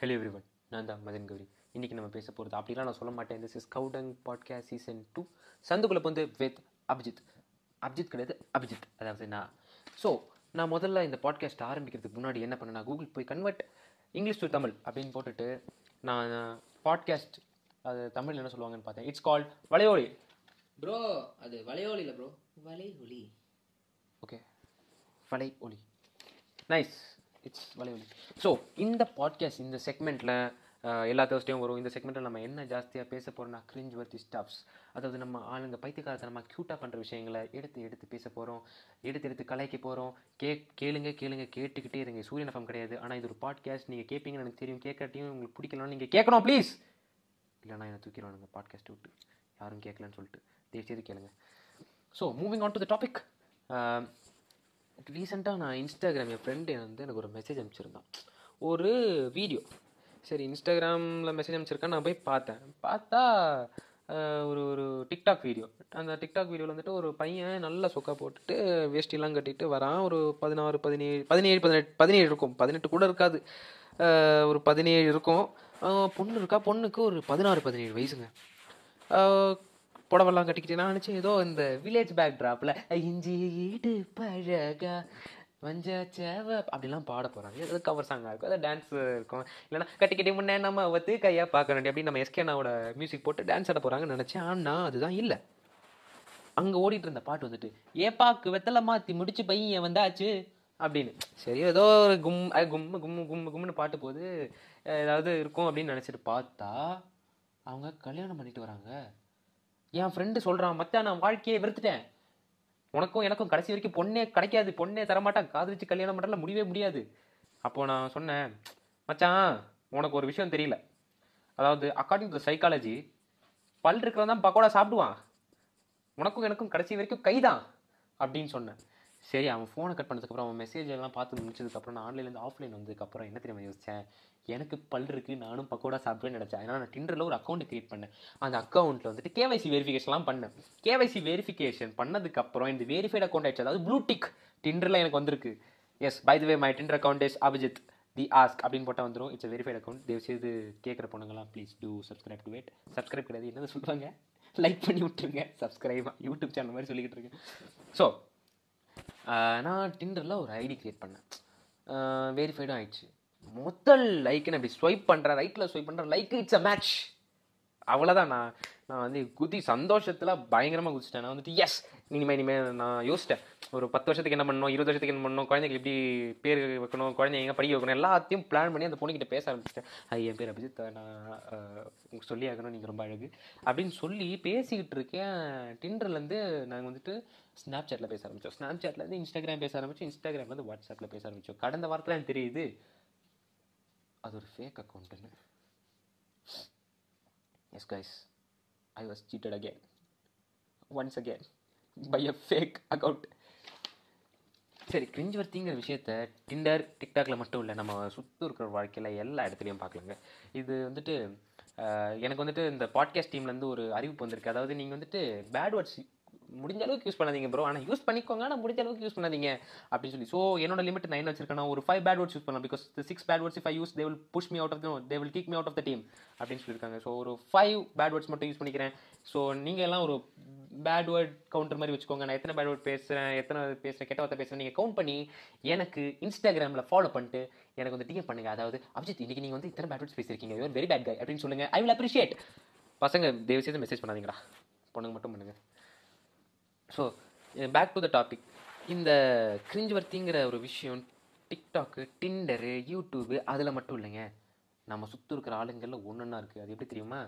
Hello every one நான் தான் மதன் கௌரி. இன்றைக்கி நம்ம பேச போகிறது அப்படிலாம் நான் சொல்ல மாட்டேன். திஸ் இஸ் கவுடங் பாட்காஸ்ட் சீசன் டூ சந்துக்குள்ள வந்து வித் அபிஜித் அபிஜித் கிடையாது அபிஜித் அதாவது நான். ஸோ நான் முதல்ல இந்த பாட்காஸ்ட் ஆரம்பிக்கிறதுக்கு முன்னாடி என்ன பண்ணேன்னா கூகுள் போய் கன்வெர்ட் இங்கிலீஷ் டு தமிழ் அப்படின்னு போட்டுட்டு நான் பாட்காஸ்ட் அது தமிழ் என்ன சொல்லுவாங்கன்னு பார்த்தேன். It's called வளையோலி. ப்ரோ அது வளையோலி இல்லை ப்ரோ வலை ஒலி ஓகே வலை ஒலி நைஸ் இட்ஸ் வலை ஸோ இந்த பாட்காஸ்ட் இந்த செக்மெண்ட்டில் எல்லா தேர்ஸ்டையும் வரும். இந்த செக்மெண்ட்டில் நம்ம என்ன ஜாஸ்தியாக பேச போகிறோம்னா கிரிஞ்ச் வர்த்தி ஸ்டாஃப்ஸ் அதாவது நம்ம ஆளுங்க பைத்தியக்காரத்தை நம்ம க்யூட்டாக பண்ணுற விஷயங்களை எடுத்து எடுத்து பேச போகிறோம் எடுத்து எடுத்து கலைக்க போகிறோம் கே கேளுங்க கேளுங்க கேட்டுக்கிட்டே இருங்க. சூரியன் எஃப்எம் கிடையாது. ஆனால் இது ஒரு பாட்காஸ்ட் நீங்கள் கேட்பீங்கன்னு எனக்கு தெரியும். கேட்கட்டியும் உங்களுக்கு பிடிக்கலன்னு நீங்கள் கேட்கணும் ப்ளீஸ் இல்லைனா என்னை தூக்கிடுவானுங்க பாட்காஸ்ட் விட்டு. யாரும் கேட்கலன்னு சொல்லிட்டு. தயவுசெய்து கேளுங்க. So moving on to the topic ரீசெண்டாக நான் இன்ஸ்டாகிராம் என் ஃப்ரெண்டு வந்து எனக்கு ஒரு மெசேஜ் அனுப்பிச்சிருந்தான். ஒரு வீடியோ சரி இன்ஸ்டாகிராமில் மெசேஜ் அனுப்பிச்சிருக்கேன் நான் போய் பார்த்தேன். பார்த்தா ஒரு ஒரு டிக்டாக் வீடியோ அந்த டிக்டாக் வீடியோவில் வந்துட்டு ஒரு பையன் நல்ல சொக்கா போட்டுட்டு வேஷ்டிலாம் கட்டிட்டு வரான். ஒரு பதினாறு பதினேழு பதினேழு பதினெட்டு பதினேழு இருக்கும். பதினெட்டு கூட இருக்காது. ஒரு பதினேழு இருக்கும். பொண்ணு இருக்கா? பொண்ணுக்கு ஒரு பதினாறு பதினேழு வயசுங்க. புடவெல்லாம் கட்டிக்கிட்டு நான் நினச்சேன் ஏதோ இந்த வில்லேஜ் பேக் ட்ராப்பில் இஞ்சி ஈடு பழகா வஞ்ச சேவ அப்படிலாம் பாட போகிறாங்க அது கவர் சாங்காக இருக்கும் அது டான்ஸ் இருக்கும். இல்லைன்னா கட்டிக்கிட்டி முன்னே நம்ம வந்து கையாக பார்க்க வேண்டிய அப்படின்னு நம்ம எஸ்கேனாவோட மியூசிக் போட்டு டான்ஸ் ஆட போகிறாங்கன்னு நினச்சேன். ஆனால் அதுதான் இல்லை. அங்கே ஓடிட்டு இருந்த பாட்டு வந்துட்டு ஏப்பாக்கு வெத்தலை மாற்றி முடிச்சு பையன் வந்தாச்சு அப்படின்னு. சரி ஏதோ ஒரு கும் கும் கும்மு கும்மு கும்னு பாட்டு போது ஏதாவது இருக்கும் அப்படின்னு நினச்சிட்டு பார்த்தா அவங்க கல்யாணம் பண்ணிட்டு வராங்க. என் ஃப்ரெண்டு சொல்கிறான் மச்சான் நான் வாழ்க்கையை வெறுத்துட்டேன். உனக்கும் எனக்கும் கடைசி வரைக்கும் பொண்ணே கிடைக்காது பொண்ணே தரமாட்டான். காதலிச்சு கல்யாணம் பண்ணுறல முடியவே முடியாது. அப்போது நான் சொன்னேன் மச்சான் உனக்கு ஒரு விஷயம் தெரியல. அதாவது அக்கார்டிங் டு சைக்காலஜி பல் இருக்கிறவன் தான் பக்கோடா சாப்பிடுவான். உனக்கும் எனக்கும் கடைசி வரைக்கும் கைதான். அப்படின்னு சொன்னேன். சரி அவன் ஃபோனை கட் பண்ணதுக்கப்புறம் அவன் மெசேஜ் எல்லாம் பார்த்து முடிச்சதுக்கப்புறம் நான் ஆன்லைன்லேருந்து ஆஃப்லைன் வந்ததுக்கப்புறம் என்ன தெரியுமா யோசித்தேன் எனக்கு பல் இருக்குது நானும் பக்கோடா சாப்பிடுவேன்னு நினச்சேன். ஏன்னா நான் டிண்டரில் ஒரு அக்கௌண்ட் க்ரியேட் பண்ணேன். அந்த அக்கௌண்ட்டில் வந்துட்டு கேவைசி வெரிஃபிகேஷன்லாம் பண்ணேன். கேவைசி வெரிஃபிகேஷன் பண்ணதுக்கப்புறம் இந்த வெரிஃபைட் அக்கௌண்ட் ஆயிடுச்சு. அதாவது ப்ளூ டிக் டிண்டரில் எனக்கு வந்திருக்கு. Yes by the way my Tinder account is Abhijith the ask அப்படின்னு போட்டால் வந்துடும் இட்ஸ் வெரிஃபைட் அக்கௌண்ட் தயவு செய்து கேட்குற பொண்ணுங்களாம் please do subscribe to wait subscribe கிடையாது. என்னது சொல்லுவாங்க? லைக் பண்ணி விட்டுருங்க. சப்ஸ்கிரைப் யூடியூப் சேனல் மாதிரி சொல்லிக்கிட்டு இருக்கேன். ஸோ நான் டிண்டரில் ஒரு ஐடி கிரியேட் பண்ணேன். வெரிஃபைடும் ஆயிடுச்சு. முதல் லைக்குன்னு அப்படி ஸ்வைப் பண்ணுறேன் ரைட்டில் ஸ்வைப் பண்ணுறேன் லைக் இட்ஸ் அ மேட்ச் அவ்வளோதான் நான். நான் வந்து குதி சந்தோஷத்தில் பயங்கரமாக குதிச்சிட்டேன். நான் வந்துட்டு எஸ் இனிமேல் இனிமேல் நான் யோசிச்சிட்டேன். ஒரு பத்து வருஷத்துக்கு என்ன பண்ணணும் இருபது வருஷத்துக்கு என்ன பண்ணணும் குழந்தைக்கு எப்படி பேர் வைக்கணும் குழந்தைங்க எங்கே படிக்க வைக்கணும் எல்லாத்தையும் பிளான் பண்ணி அந்த பொண்ணுக்கிட்ட பேச ஆரம்பிச்சிட்டேன். ஐ என் பேர் அபிஜித் நான் உங்களுக்கு சொல்லி ஆகணும் நீங்கள் ரொம்ப அழகு. அப்படின்னு சொல்லி பேசிக்கிட்டு இருக்கேன். டிண்டர்லேருந்து நாங்கள் வந்துட்டு ஸ்னாப் சாட்டில் பேச ஆரம்பித்தோம் ஸ்னாப் சாட்லேருந்து இன்ஸ்டாகிராம் பேச ஆரம்பிச்சோம். இன்ஸ்டாகிராம்லேருந்து வாட்ஸ்அப்பில் பேச ஆரம்பித்தோம் கடந்த வாரத்தில் எனக்கு தெரியுது அது ஒரு fake அக்கௌண்ட்டுன்னு yes guys I was cheated again once again by a fake account சரி கிரிஞ்சுவர்த்திங்கிற விஷயத்த டிண்டர் டிக்டாக்ல மட்டும் இல்லை நம்ம சுற்றி இருக்கிற வாழ்க்கையில் எல்லா இடத்துலையும் பார்க்கலாங்க. இது வந்துட்டு எனக்கு வந்துட்டு இந்த பாட்காஸ்ட் டீம்லேருந்து ஒரு அறிவிப்பு வந்திருக்கு. அதாவது நீங்கள் வந்துட்டு பேட் வேர்ட்ஸ் முடிஞ்ச அளவுக்கு யூஸ் பண்ணாதீங்க ப்ரோ ஆனால் யூஸ் பண்ணிக்கோங்க ஆனால் முடிஞ்ச அளவுக்கு யூஸ் பண்ணாதீங்க அப்படின்னு சொல்லி. ஸோ என்னோட லிமிட் நான் என்ன வச்சிருக்கேன். நான் ஒரு ஃபைவ் பேட் வேர்ட்ஸ் யூஸ் பண்ணலாம். Because six bad words if I use they will push me out of they will kick me out of the team அப்படின்னு சொல்லியிருக்காங்க. ஸோ ஒரு ஃபைவ் பேட் வேர்ட்ஸ் மட்டும் யூஸ் பண்ணிக்கிறேன். ஸோ நீங்கள் எல்லாம் ஒரு bad word counter மாதிரி வச்சுக்கோங்க. நான் எத்தனை பேட் வேர்ட் பேசுகிறேன் எத்தனை பேசுகிறேன் கெட்ட வார்த்தை பேசுகிறேன் நீங்கள் கவுண்ட் பண்ணி எனக்கு இன்ஸ்டாகிராமில் ஃபாலோ பண்ணிட்டு எனக்கு வந்து டிஎம் பண்ணுங்க. அதாவது அபிஜித் இன்றைக்கி நீங்கள் வந்து இத்தனை பேட் வேர்ட்ஸ் பேசியிருக்கீங்க. யூர் வெரி பேட் கை அப்படின்னு சொல்லுங்கள் ஐ வில் அப்ரிஷியேட் பசங்க தயவு செய்து மெசேஜ் பண்ணாதீங்கடா. பொண்ணுங்க மட்டும் பண்ணுங்கள் so back to the topic இந்த கிரிஞ்சுவர்த்திங்கிற ஒரு விஷயம் டிக்டாக்கு டிண்டரு யூடியூபு அதில் மட்டும் இல்லைங்க. நம்ம சுற்றி இருக்கிற ஆளுங்களில் ஒன்றுன்னா இருக்குது அது எப்படி தெரியுமா?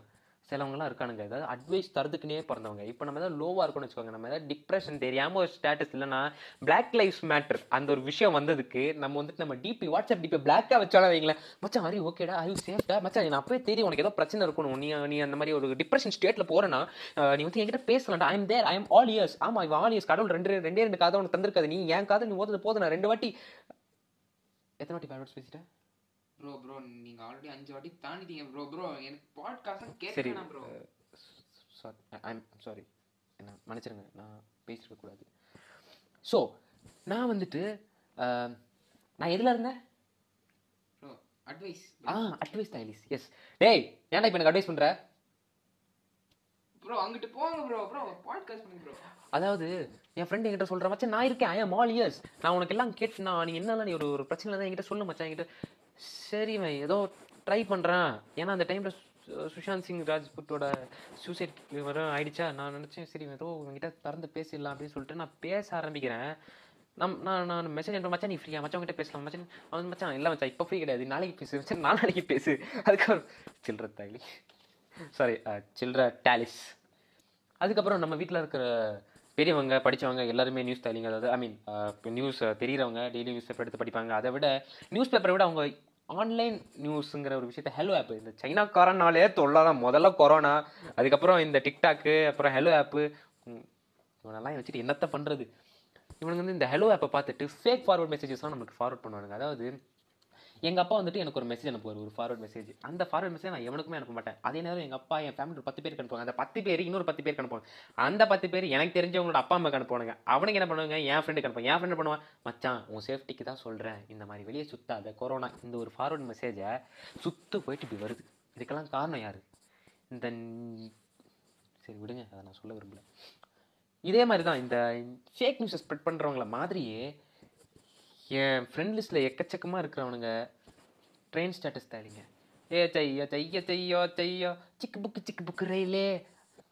சிலவங்கலாம் இருக்கானுங்க. ஏதாவது அட்வைஸ் தரதுக்குனே பிறந்தவங்க. இப்போ நம்ம ஏதாவது லோவாக இருக்கணும்னு வச்சுக்கோங்க. நம்ம ஏதாவது டிப்ரெஷன் தெரியாமல் ஒரு ஸ்டேட்டஸ் இல்லைன்னா பிளாக் லைஃப் மேட்டர் அந்த ஒரு விஷயம் வந்ததுக்கு நம்ம வந்துட்டு நம்ம டிபி வாட்ஸ்அப் டிபி பிளாக்காக வச்சாலும் வைங்களேன் மச்சான் அரி ஓகேடா ஐ சேஃப்டா மச்சான் நான் அப்பவே தெரியும் உனக்கு ஏதோ பிரச்சனை இருக்கணும். நீ நீ அந்த மாதிரி ஒரு டிப்ரெஷன் ஸ்டேட்டில் போகிறேன்னா நீ வந்து என்கிட்ட பேசலாம்டா. I'm there I'm all ears ஆமாம் இவன் ஆல் இயர்ஸ் கடவுள் ரெண்டு ரெண்டே ரெண்டு காதை உனக்கு தந்திருக்காது. நீ என் காதை நீ ஓதுறது போதும். நான் ரெண்டு வாட்டி எத்தனை வாட்டி பேட் பேசிட்டேன் ப்ரோ ப்ரோ நீங்க ஆல்ரெடி அஞ்சு வாட்டி தாண்டிட்டீங்க ப்ரோ ப்ரோ எனக்கு பாட்காஸ்ட் கேட்கணும் ப்ரோ சாரி ஐம் சாரி என்ன மன்னிச்சிருங்க நான் பேசிருக்க கூடாது. ஸோ நான் வந்துட்டு நான் எதில் இருந்தேன்? அட்வைஸ் ஆ அட்வைஸ் எலிஸ் எஸ் டேய் ஏன்டா இப்போ எனக்கு அட்வைஸ் பண்ணுற ப்ரோ அங்கிட்டு போங்க ப்ரோ ப்ரோ பாட்காஸ்ட் பண்ணுங்க ப்ரோ அதாவது என் ஃப்ரெண்ட் என்கிட்ட சொல்ற மச்சான் நான் இருக்கேன் ஐ ஆல் இயர்ஸ் நான் உனக்கு எல்லாம் கேட்டு நான் நீ என்னெல்லாம் நீ ஒரு ஒரு பிரச்சனை தான் என்கிட்ட சொல்லு மச்சான். என்கிட்ட சரி வை ஏதோ ட்ரை பண்ணுறான் ஏன்னா அந்த டைமில் சுஷாந்த் சிங் ராஜ்புத்தோட சூசைட் வர ஆயிடுச்சா? நான் நினச்சேன் சரி ஏதோ உங்ககிட்ட திறந்து பேசிடலாம் அப்படின்னு சொல்லிட்டு நான் பேச ஆரம்பிக்கிறேன். நம் நான் நான் மெசேஜ் அனுப்ப மச்சான் நீ ஃப்ரீயா மச்சான் கிட்ட பேசலாம். மச்சான் அவன் மச்சான் இல்லை மச்சான் இப்போ ஃப்ரீ கிடையாது. நாளைக்கு பேசு மச்சான் நாளைக்கு பேசு. அதுக்கப்புறம் சில்லற தாலி சாரி சில்லற டேலிஸ் அதுக்கப்புறம் நம்ம வீட்டில் இருக்கிற பெரியவங்க படிச்சவங்க எல்லாருமே நியூஸ் டெய்லிங் அதாவது ஐ மீன் நியூஸ் தெரியிறவங்க டெய்லி நியூஸ் பேப்பர் எடுத்து படிப்பாங்க. அதை விட நியூஸ் பேப்பரை விட அவங்க ஆன்லைன் நியூஸுங்கிற ஒரு விஷயத்த ஹெலோ ஆப் இந்த சைனாக்காரனாலே தொல்லாதான். முதல்ல கொரோனா அதுக்கப்புறம் இந்த டிக்டாக்கு அப்புறம் ஹெலோ ஆப்பு இவனெல்லாம் வச்சுட்டு என்னத்த பண்ணுறது இவனுங்க வந்து இந்த ஹெலோ ஆப்பை பார்த்துட்டு ஃபேக் ஃபார்வர்ட் மெசேஜஸ்லாம் நமக்கு ஃபார்வர்ட் பண்ணுவானுங்க. அதாவது எங்கள் அப்பா வந்துட்டு எனக்கு ஒரு மெசேஜ் அனுப்புவார் ஒரு ஃபார்வர்ட் மெசேஜ் அந்த ஃபார்வர்ட் மெசேஜ் நான் எவனுக்குமே அனுப்ப மாட்டேன். அதே நேரம் எங்கள் அப்பா என் ஃபேமிலி ஒரு பத்து பேருக்கு அனுப்புவாங்க. அந்த பத்து பேர் இன்னொரு பத்து பேருக்கு அனுப்புவாங்க. அந்த பத்து பேர் எனக்கு தெரிஞ்சவங்களோட அப்பா அம்மாக்கு அனுப்புவாங்க அவனுக்கு என்ன பண்ணுவாங்க? என் ஃப்ரெண்டுக்கு அனுப்புவாங்க. என் ஃப்ரெண்ட் பண்ணுவான்? மச்சான் உன் சேஃப்டிக்கு தான் சொல்கிறேன் இந்த மாதிரி வெளியே சுத்தாத கொரோனா இந்த ஒரு ஃபார்வர்ட் மெசேஜை சுத்து போயிட்டு இப்படி வருது. இதுக்கெல்லாம் காரணம் யார்? இந்த சரி விடுங்க. அதை நான் சொல்ல விரும்பல. இதே மாதிரி தான் இந்த ஃபேக் நியூஸை ஸ்ப்ரெட் பண்ணுறவங்கள மாதிரியே என் ஃப்ரெண்ட் லிஸ்ட்டில் எக்கச்சக்கமாக இருக்கிறவனுங்க. ட்ரெயின் ஸ்டேட்டஸ் தாளிங்க. ஏ தையோ தையோ தையோ தையோ சிக்கு புக்கு சிக்கு புக்கு ரயிலே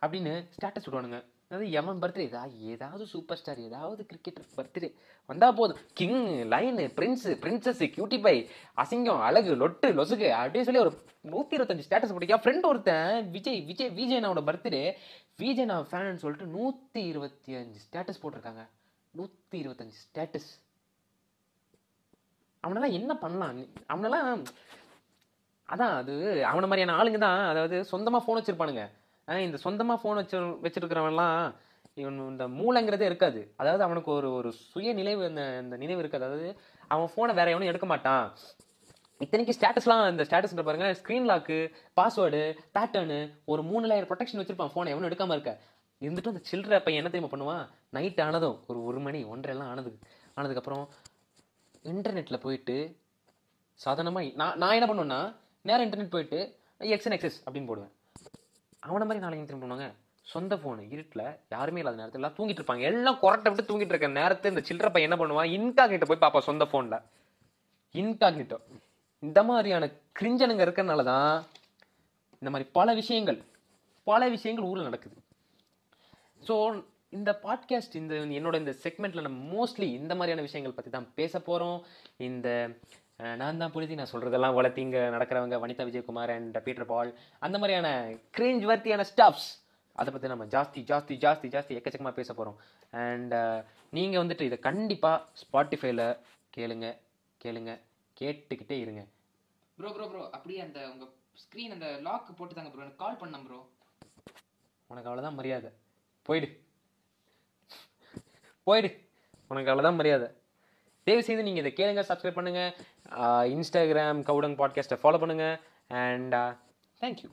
அப்படின்னு ஸ்டேட்டஸ் விடுவானுங்க. அதாவது எவன் பர்த்டே ஏதா ஏதாவது சூப்பர் ஸ்டார் ஏதாவது கிரிக்கெட்டர் பர்த்டே வந்தால் போதும். King line prince princess cutie pie அசிங்கம் அழகு லொட்டு லொசுகு அப்படின்னு சொல்லி ஒரு நூற்றி இருபத்தஞ்சு ஸ்டேட்டஸ் போட்டிருக்கா ஃப்ரெண்ட் ஒருத்தன் விஜய் விஜய் விஜயனாவோட பர்த்டே விஜய் நான் ஃபேன்னு சொல்லிட்டு நூற்றி இருபத்தி அஞ்சு ஸ்டேட்டஸ் போட்டிருக்காங்க. நூற்றி இருபத்தஞ்சு ஸ்டேட்டஸ் அவனெல்லாம் என்ன பண்ணலாம்? அவனெல்லாம் அதான் அது அவனை மாதிரியான ஆளுங்க தான். அதாவது சொந்தமாக ஃபோன் வச்சுருப்பானுங்க. இந்த சொந்தமாக ஃபோன் வச்சு வச்சிருக்கிறவன்லாம் இவன் இந்த மூளைங்கிறதே இருக்காது. அதாவது அவனுக்கு ஒரு ஒரு சுய நினைவு இந்த இந்த நினைவு இருக்காது. அதாவது அவன் ஃபோனை வேற எவனும் எடுக்க மாட்டான். இத்தனைக்கு ஸ்டேட்டஸ்லாம் இந்த ஸ்டேட்டஸ்ன்ற பாருங்க ஸ்க்ரீன் லாக்கு பாஸ்வேர்டு பேட்டர்னு ஒரு மூணு லேயர் ப்ரொடெக்ஷன் வச்சிருப்பான் ஃபோனை எவனும் எடுக்காம இருக்க. இருந்துட்டும் அந்த சில்லற பையன் என்ன தெரியுமா பண்ணுவான்? நைட் ஆனதும் ஒரு ஒரு மணி ஒன்றரை எல்லாம் ஆனது ஆனதுக்கப்புறம் இன்டர்நெட்டில் போயிட்டு சாதாரணமாக நான் நான் என்ன பண்ணுவேன்னா நேரம் இன்டர்நெட் போயிட்டு எக்ஸ்என் எக்ஸஸ் அப்படின்னு போடுவேன். அவனை மாதிரி நாளைக்கு திரும்ப பண்ணுவாங்க? சொந்த ஃபோனு இருட்டில் யாருமே இல்லாத நேரத்தில் எல்லாம் தூங்கிட்டு இருப்பாங்க. எல்லாம் கொரட்டை விட்டு தூங்கிட்டு இருக்க நேரத்தில் இந்த சில்லற பையன் என்ன பண்ணுவான்? இன்காகிட்ட போய் பார்ப்பான் சொந்த ஃபோனில் இன்காகிட்டோ இந்த மாதிரியான கிரிஞ்சனுங்க இருக்கிறனால தான் இந்த மாதிரி பல விஷயங்கள் பல விஷயங்கள் ஊரில் நடக்குது. ஸோ இந்த பாட்காஸ்ட் இந்த என்னோட இந்த செக்மெண்ட்ல நம்ம மோஸ்ட்லி இந்த மாதிரியான விஷயங்கள் பற்றி தான் பேச போகிறோம் இந்த நான் தான் புரிதி நான் சொல்கிறதெல்லாம் வளர்த்தி இங்கே நடக்கிறவங்க Vanitha Vijayakumar and Peter Paul அந்த மாதிரியான கிரேஞ்ச் வர்த்தியான ஸ்டாப்ஸ் அதை பற்றி நம்ம ஜாஸ்தி ஜாஸ்தி ஜாஸ்தி ஜாஸ்தி எக்கச்சக்கமாக பேச போகிறோம் அண்ட் நீங்கள் வந்துட்டு இதை கண்டிப்பாக ஸ்பாட்டிஃபைல கேளுங்க கேளுங்க கேட்டுக்கிட்டே இருங்க. ப்ரோ ப்ரோ ப்ரோ அப்படியே அந்த உங்க ஸ்க்ரீன் அந்த லாக் போட்டு தாங்க ப்ரோ எனக்கு கால் பண்ணேன் ப்ரோ உனக்கு அவ்வளோதான் மரியாதை. போயிடு. போயிடு. உனக்கு அவ்வளோதான் மரியாதை. தயவு செய்து நீங்கள் இதை கேளுங்க சப்ஸ்கிரைப் பண்ணுங்கள் இன்ஸ்டாகிராம் கவுடங் பாட்காஸ்ட்டை ஃபாலோ பண்ணுங்கள் அண்ட் தேங்க்யூ